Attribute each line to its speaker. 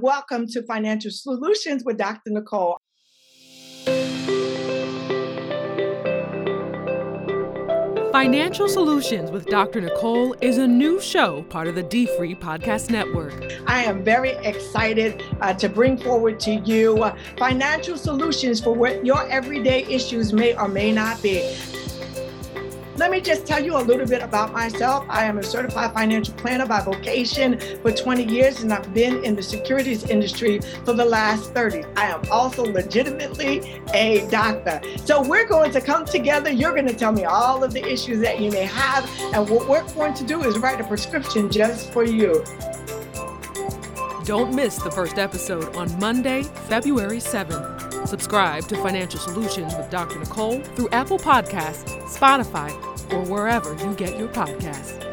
Speaker 1: Welcome to Financial Solutions with Dr. Nicole.
Speaker 2: Financial Solutions with Dr. Nicole is a new show, part of the D Free Podcast Network.
Speaker 1: I am very excited uh, to bring forward to you uh, financial solutions for what your everyday issues may or may not be. Let me just tell you a little bit about myself. I am a certified financial planner by vocation for 20 years, and I've been in the securities industry for the last 30. I am also legitimately a doctor. So we're going to come together. You're going to tell me all of the issues that you may have, and what we're going to do is write a prescription just for you.
Speaker 2: Don't miss the first episode on Monday, February 7th. Subscribe to Financial Solutions with Dr. Nicole through Apple Podcasts, Spotify, or wherever you get your podcasts.